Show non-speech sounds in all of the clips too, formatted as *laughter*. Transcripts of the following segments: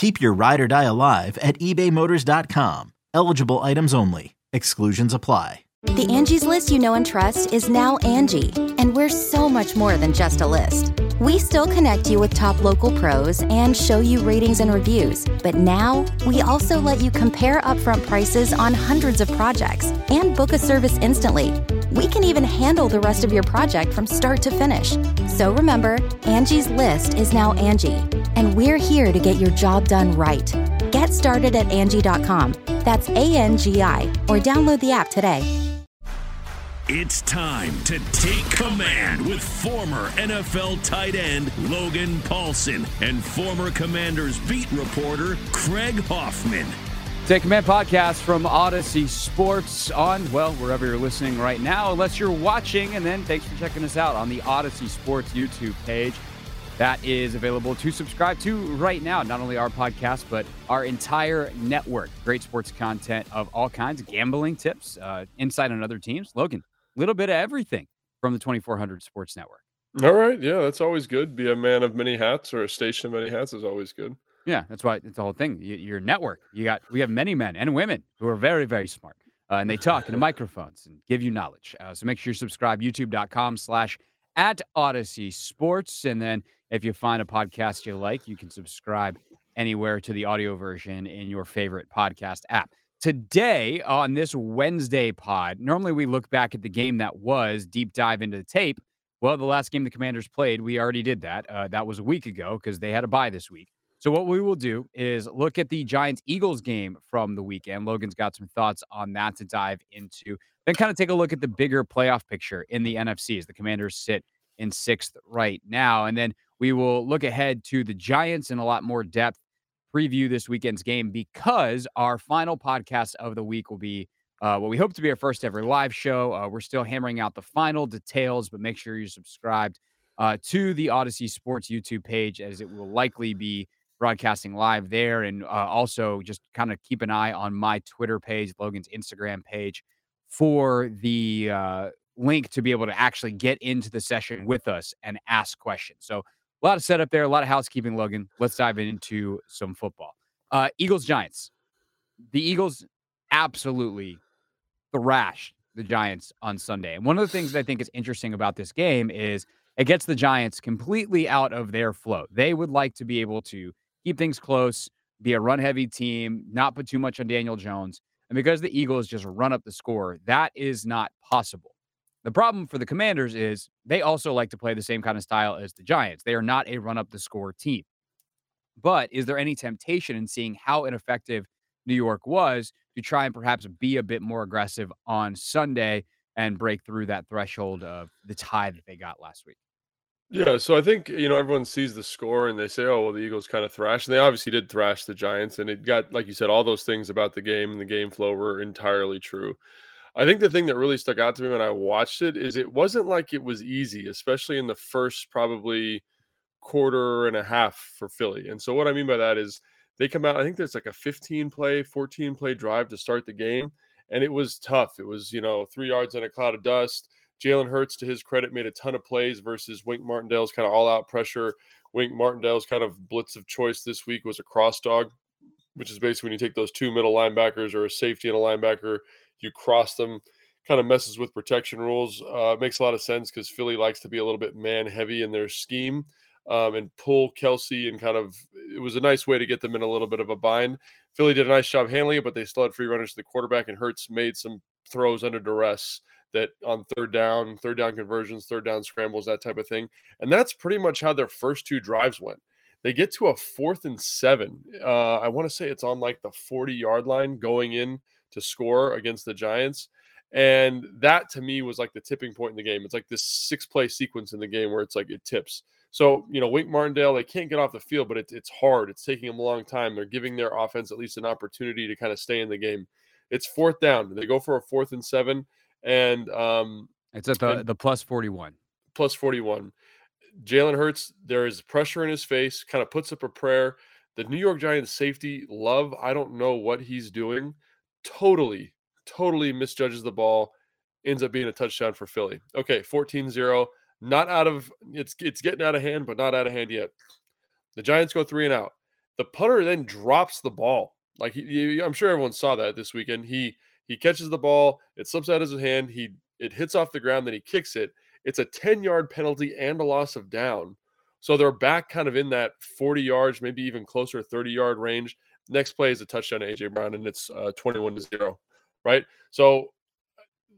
Keep your ride or die alive at ebaymotors.com. Eligible items only. Exclusions apply. The Angie's list you know and trust is now Angie, and we're so much more than just a list. We still connect you with top local pros and show you ratings and reviews, but now we also let you compare upfront prices on hundreds of projects and book a service instantly. We can even handle the rest of your project from start to finish. So remember, Angie's list is now Angie, and we're here to get your job done right. Get started at Angie.com. That's A N G I, or download the app today. It's time to take command with former NFL tight end Logan Paulson and former Commanders beat reporter Craig Hoffman. Take Command podcast from Audacy Sports on, well, wherever you're listening right now, unless you're watching. And then thanks for checking us out on the Audacy Sports YouTube page. That is available to subscribe to right now. Not only our podcast, but our entire network. Great sports content of all kinds, gambling tips, uh, insight on other teams. Logan, a little bit of everything from the 2400 Sports Network. All right. Yeah, that's always good. Be a man of many hats or a station of many hats is always good. Yeah, that's why it's the whole thing. Your network. You got we have many men and women who are very very smart, uh, and they talk into microphones and give you knowledge. Uh, so make sure you subscribe. YouTube.com/slash at Audacy Sports, and then if you find a podcast you like, you can subscribe anywhere to the audio version in your favorite podcast app. Today on this Wednesday pod, normally we look back at the game that was, deep dive into the tape. Well, the last game the Commanders played, we already did that. Uh, that was a week ago because they had a bye this week. So what we will do is look at the Giants Eagles game from the weekend. Logan's got some thoughts on that to dive into. Then kind of take a look at the bigger playoff picture in the NFC as the Commanders sit in sixth right now. And then we will look ahead to the Giants in a lot more depth, preview this weekend's game because our final podcast of the week will be uh, what we hope to be our first ever live show. Uh, we're still hammering out the final details, but make sure you're subscribed uh, to the Audacy Sports YouTube page as it will likely be broadcasting live there. And uh, also just kind of keep an eye on my Twitter page, Logan's Instagram page for the uh, link to be able to actually get into the session with us and ask questions. So a lot of setup there, a lot of housekeeping, Logan. Let's dive into some football. Uh, Eagles Giants. The Eagles absolutely thrashed the Giants on Sunday. And one of the things that I think is interesting about this game is it gets the Giants completely out of their flow. They would like to be able to keep things close, be a run heavy team, not put too much on Daniel Jones. And because the Eagles just run up the score, that is not possible. The problem for the Commanders is they also like to play the same kind of style as the Giants. They are not a run up the score team. But is there any temptation in seeing how ineffective New York was to try and perhaps be a bit more aggressive on Sunday and break through that threshold of the tie that they got last week? Yeah, so I think you know everyone sees the score and they say, "Oh, well, the Eagles kind of thrashed." And they obviously did thrash the Giants, and it got, like you said, all those things about the game and the game flow were entirely true. I think the thing that really stuck out to me when I watched it is it wasn't like it was easy, especially in the first probably quarter and a half for Philly. And so what I mean by that is they come out. I think there's like a 15 play, 14 play drive to start the game, and it was tough. It was you know three yards in a cloud of dust Jalen Hurts, to his credit, made a ton of plays versus Wink Martindale's kind of all out pressure. Wink Martindale's kind of blitz of choice this week was a cross dog, which is basically when you take those two middle linebackers or a safety and a linebacker, you cross them. Kind of messes with protection rules. Uh, makes a lot of sense because Philly likes to be a little bit man heavy in their scheme um, and pull Kelce and kind of it was a nice way to get them in a little bit of a bind. Philly did a nice job handling it, but they still had free runners to the quarterback, and Hurts made some throws under duress that on third down, third down conversions, third down scrambles, that type of thing. And that's pretty much how their first two drives went. They get to a fourth and seven. Uh, I want to say it's on like the 40 yard line going in to score against the Giants. And that to me was like the tipping point in the game. It's like this six play sequence in the game where it's like it tips. So, you know, Wink Martindale, they can't get off the field, but it, it's hard. It's taking them a long time. They're giving their offense at least an opportunity to kind of stay in the game. It's fourth down. They go for a fourth and seven. And um, it's at the, the plus 41. Plus 41. Jalen Hurts, there is pressure in his face, kind of puts up a prayer. The New York Giants safety, Love, I don't know what he's doing. Totally, totally misjudges the ball. Ends up being a touchdown for Philly. Okay, 14 0. Not out of it's it's getting out of hand, but not out of hand yet. The Giants go three and out. The punter then drops the ball. Like he, I'm sure everyone saw that this weekend. He he catches the ball, it slips out of his hand, he it hits off the ground, then he kicks it. It's a 10 yard penalty and a loss of down. So they're back kind of in that 40 yards, maybe even closer 30 yard range. Next play is a touchdown to AJ Brown, and it's uh, 21 to zero, right? So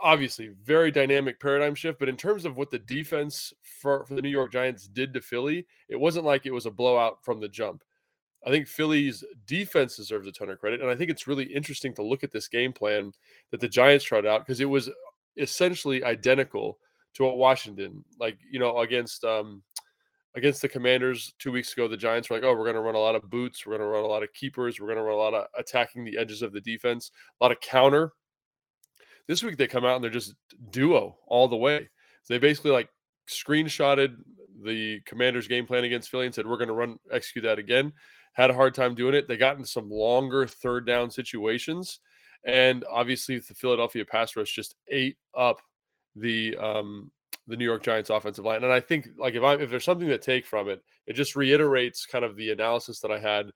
obviously very dynamic paradigm shift. But in terms of what the defense for, for the New York Giants did to Philly, it wasn't like it was a blowout from the jump. I think Philly's defense deserves a ton of credit. And I think it's really interesting to look at this game plan that the Giants tried out because it was essentially identical to what Washington, like, you know, against um against the commanders two weeks ago, the Giants were like, oh, we're gonna run a lot of boots, we're gonna run a lot of keepers, we're gonna run a lot of attacking the edges of the defense, a lot of counter. This week they come out and they're just duo all the way. So they basically like screenshotted the commander's game plan against Philly and said, We're gonna run execute that again had a hard time doing it. They got into some longer third down situations. And obviously, the Philadelphia pass rush just ate up the um, the New York Giants offensive line. And I think like if I if there's something to take from it, it just reiterates kind of the analysis that I had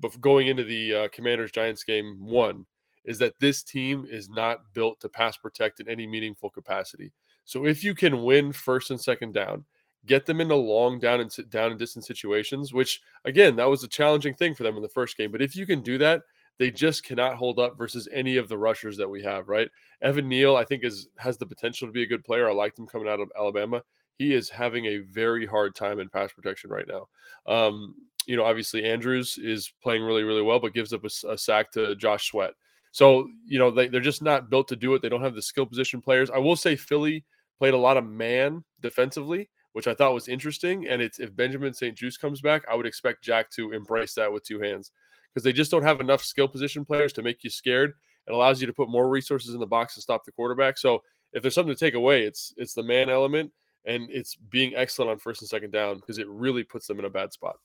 before going into the uh, Commanders Giants game. One is that this team is not built to pass protect in any meaningful capacity. So if you can win first and second down, get them into long down and down and distance situations, which again, that was a challenging thing for them in the first game. But if you can do that, they just cannot hold up versus any of the rushers that we have, right? Evan Neal, I think, is has the potential to be a good player. I liked him coming out of Alabama. He is having a very hard time in pass protection right now. Um, you know, obviously Andrews is playing really, really well, but gives up a, a sack to Josh Sweat. So, you know, they, they're just not built to do it. They don't have the skill position players. I will say Philly played a lot of man defensively which I thought was interesting. And it's if Benjamin St-Juste comes back, I would expect Jack to embrace that with two hands because they just don't have enough skill position players to make you scared. It allows you to put more resources in the box to stop the quarterback. So if there's something to take away, it's it's the man element and it's being excellent on first and second down because it really puts them in a bad spot.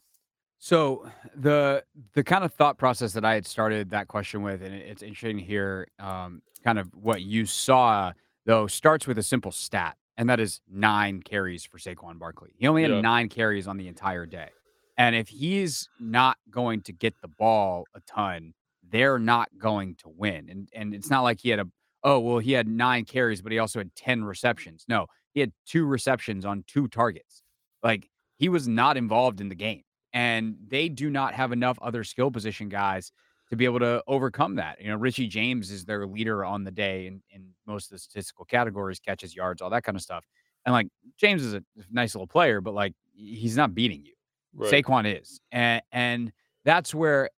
So the the kind of thought process that I had started that question with, and it's interesting to hear um, kind of what you saw though, starts with a simple stat and that is nine carries for Saquon Barkley. He only had yeah. nine carries on the entire day. And if he's not going to get the ball a ton, they're not going to win. And and it's not like he had a oh well he had nine carries, but he also had ten receptions. No, he had two receptions on two targets. Like he was not involved in the game. And they do not have enough other skill position guys to be able to overcome that. You know, Richie James is their leader on the day in, in most of the statistical categories, catches, yards, all that kind of stuff. And like James is a nice little player, but like he's not beating you. Right. Saquon is. And and that's where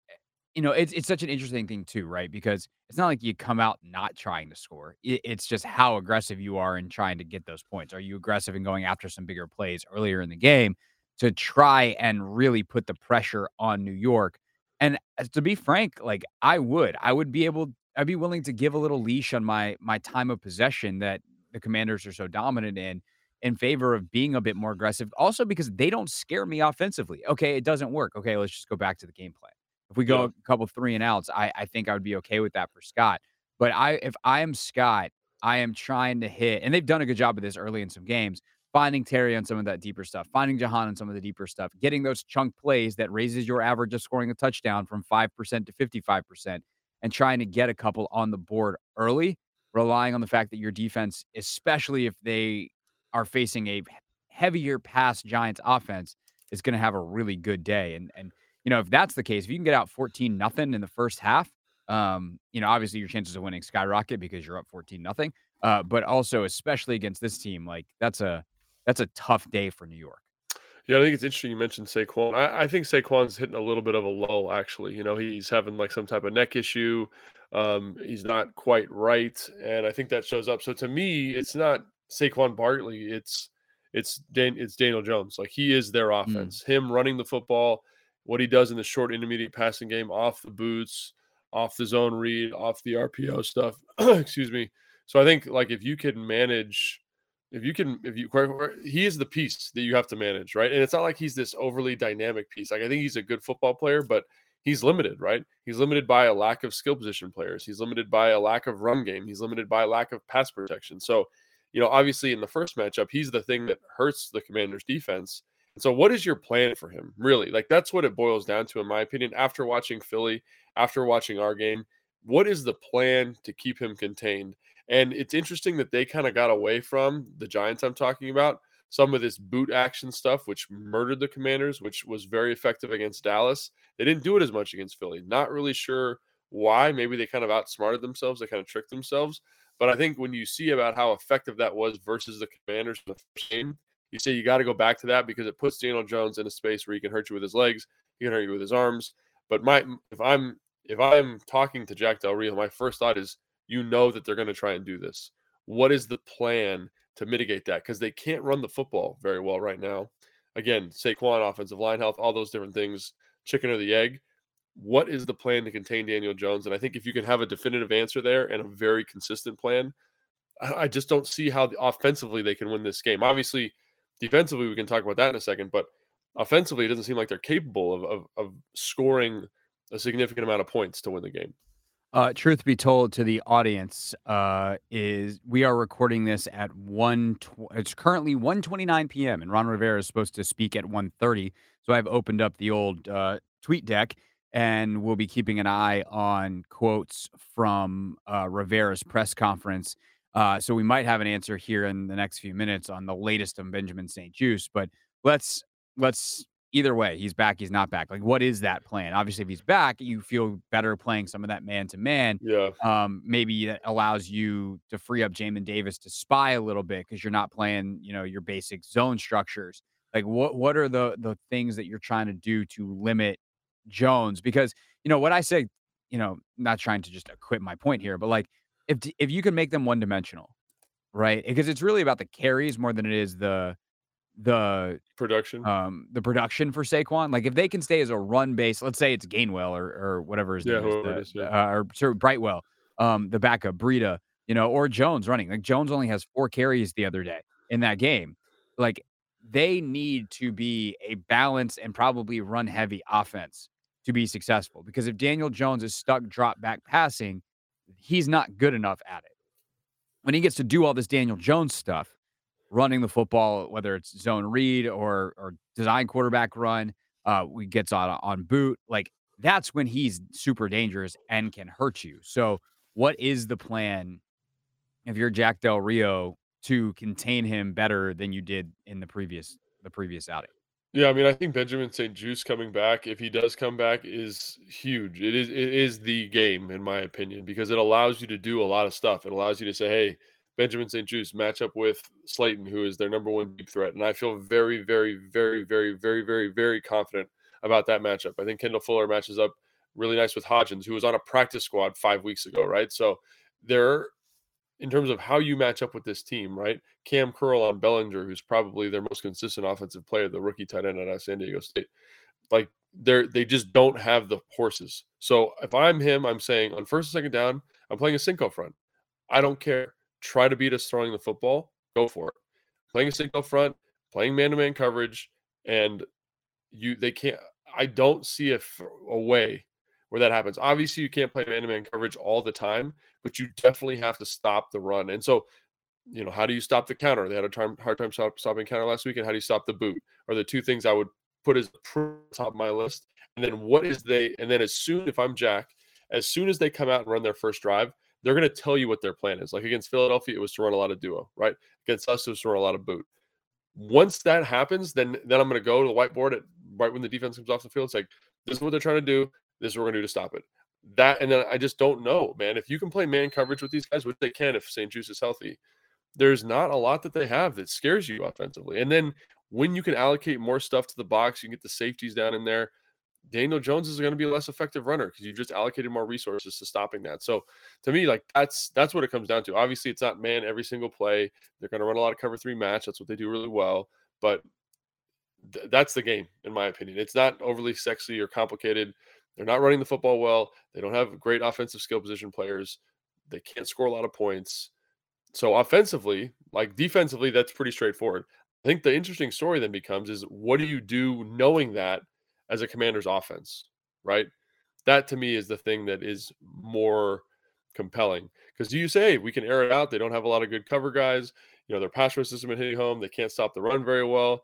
you know, it's it's such an interesting thing too, right? Because it's not like you come out not trying to score. It, it's just how aggressive you are in trying to get those points. Are you aggressive in going after some bigger plays earlier in the game to try and really put the pressure on New York and uh, to be frank, like I would, I would be able, I'd be willing to give a little leash on my my time of possession that the Commanders are so dominant in, in favor of being a bit more aggressive. Also because they don't scare me offensively. Okay, it doesn't work. Okay, let's just go back to the game plan. If we go a couple three and outs, I I think I would be okay with that for Scott. But I, if I am Scott, I am trying to hit, and they've done a good job of this early in some games finding Terry on some of that deeper stuff, finding Jahan on some of the deeper stuff, getting those chunk plays that raises your average of scoring a touchdown from 5% to 55%, and trying to get a couple on the board early, relying on the fact that your defense, especially if they are facing a heavier pass Giants offense, is going to have a really good day. And, and, you know, if that's the case, if you can get out 14 nothing in the first half, um, you know, obviously your chances of winning skyrocket because you're up 14 nothing. Uh, but also, especially against this team, like that's a that's a tough day for New York. Yeah, I think it's interesting you mentioned Saquon. I, I think Saquon's hitting a little bit of a lull, actually. You know, he's having like some type of neck issue. Um, he's not quite right. And I think that shows up. So to me, it's not Saquon Barkley, it's it's Dan, it's Daniel Jones. Like he is their Mm. offense. Him running the football, what he does in the short intermediate passing game, off the boots, off the zone read, off the RPO stuff. *clears throat* Excuse me. So I think like if you can manage if you can if you he is the piece that you have to manage right? And it's not like he's this overly dynamic piece. Like i think he's a good football player but he's limited right? He's limited by a lack of skill position players. He's limited by a lack of run game. He's limited by a lack of pass protection. So you know obviously in the first matchup he's the thing that hurts the commanders defense. So what is your plan for him really? Like that's what it boils down to in my opinion after watching philly after watching our game what is the plan to keep him contained and it's interesting that they kind of got away from the Giants I'm talking about. Some of this boot action stuff, which murdered the commanders, which was very effective against Dallas. They didn't do it as much against Philly. Not really sure why. Maybe they kind of outsmarted themselves. They kind of tricked themselves. But I think when you see about how effective that was versus the commanders in the first game, you say you got to go back to that because it puts Daniel Jones in a space where he can hurt you with his legs, he can hurt you with his arms. But my if I'm if I'm talking to Jack Del Rio, my first thought is you know that they're going to try and do this. What is the plan to mitigate that? Because they can't run the football very well right now. Again, Saquon, offensive line health, all those different things, chicken or the egg. What is the plan to contain Daniel Jones? And I think if you can have a definitive answer there and a very consistent plan, I just don't see how offensively they can win this game. Obviously, defensively, we can talk about that in a second, but offensively, it doesn't seem like they're capable of, of, of scoring a significant amount of points to win the game. Uh, truth be told to the audience, uh, is we are recording this at one. Tw- it's currently 1.29 p.m. and Ron Rivera is supposed to speak at 1.30. So I've opened up the old uh, tweet deck and we'll be keeping an eye on quotes from uh, Rivera's press conference. Uh, so we might have an answer here in the next few minutes on the latest on Benjamin St-Juste. But let's let's either way, he's back, he's not back. Like, what is that plan? Obviously, if he's back, you feel better playing some of that man to man. Yeah. Um, maybe that allows you to free up Jamin Davis to spy a little bit because you're not playing, you know, your basic zone structures. Like, what what are the the things that you're trying to do to limit Jones? Because you know what I say, you know, not trying to just acquit my point here, but like if if you can make them one dimensional, right? Because it's really about the carries more than it is the the production. um the production for Saquon. Like if they can stay as a run base, let's say it's Gainwell or or whatever his Yeah, name is, the- is, yeah. uh, or sorry, Brightwell, um, the backup, Breida, you know, or Jones running. Like Jones only has four carries the other day in that game. Like they need to be a balanced and probably run heavy offense to be successful. Because if Daniel Jones is stuck drop back passing, he's not good enough at it. When he gets to do all this Daniel Jones stuff, running the football, whether it's zone read or or design quarterback run, uh, we gets on on boot, like that's when he's super dangerous and can hurt you. So, what is the plan if you're Jack Del Rio to contain him better than you did in the previous the previous outing? Yeah, I mean, I think Benjamin St-Juste coming back, if he does come back, is huge. It is it is the game, in my opinion, because it allows you to do a lot of stuff. It allows you to say, hey, Benjamin St-Juste match up with Slayton, who is their number one deep threat. And I feel very, very, very, very, very, very, very confident about that matchup. I think Kendall Fuller matches up really nice with Hodgins, who was on a practice squad five weeks ago, right? So there in terms of how you match up with this team, right? Cam Curl on Bellinger, who's probably their most consistent offensive player, the rookie tight end of San Diego State. Like they're they just don't have the horses. So if I'm him, I'm saying on first and second down, I'm playing a Cinco front. I don't care. Try to beat us throwing the football. Go for it. Playing a single front, playing man-to-man coverage, and you they can't. I don't see a way where that happens. Obviously, you can't play man-to-man coverage all the time, but you definitely have to stop the run. And so, you know, how do you stop the counter? They had a hard time stop, stopping counter last week. And how do you stop the boot? Are the two things I would put as top of my list. And then what is they? And then as soon, if I'm Jack, as soon as they come out and run their first drive, they're going to tell you what their plan is. Like against Philadelphia, it was to run a lot of duo, right? Against us, it was to run a lot of boot. Once that happens, then then I'm going to go to the whiteboard at right when the defense comes off the field. It's like this is what they're trying to do. This is what we're going to do to stop it. that, and then I just don't know, man. If you can play man coverage with these guys, which they can if St-Juste is healthy, there's not a lot that they have that scares you offensively. And then when you can allocate more stuff to the box, you can get the safeties down in there. Daniel Jones is going to be a less effective runner because you just allocated more resources to stopping that. So to me, like that's that's what it comes down to. Obviously, it's not man every single play. They're going to run a lot of cover three match. That's what they do really well. But th- that's the game, in my opinion. It's not overly sexy or complicated. They're not running the football well. They don't have great offensive skill position players. They can't score a lot of points. So offensively, like defensively, that's pretty straightforward. I think the interesting story then becomes is what do you do knowing that as a commander's offense, right? That to me is the thing that is more compelling. Because do you say we can air it out? They don't have a lot of good cover guys. You know, their pass rush system is hitting home. They can't stop the run very well.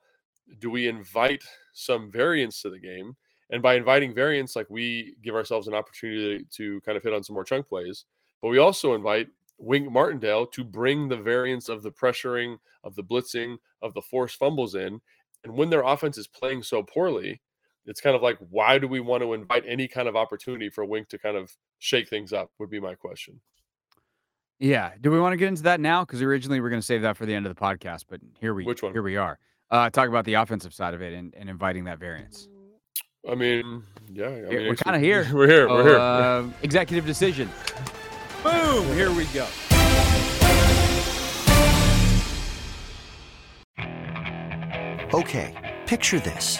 Do we invite some variance to the game? And by inviting variance, like we give ourselves an opportunity to kind of hit on some more chunk plays, but we also invite Wink Martindale to bring the variance of the pressuring, of the blitzing, of the forced fumbles in. And when their offense is playing so poorly, it's kind of like, why do we want to invite any kind of opportunity for Wink to kind of shake things up? Would be my question. Yeah. Do we want to get into that now? Because originally we are going to save that for the end of the podcast, but here we Which one? here we are. Uh, talk about the offensive side of it and, and inviting that variance. I mean, yeah, I mean, we're kind of here. *laughs* We're here. We're here. Uh, executive decision. Boom! Here we go. Okay, picture this.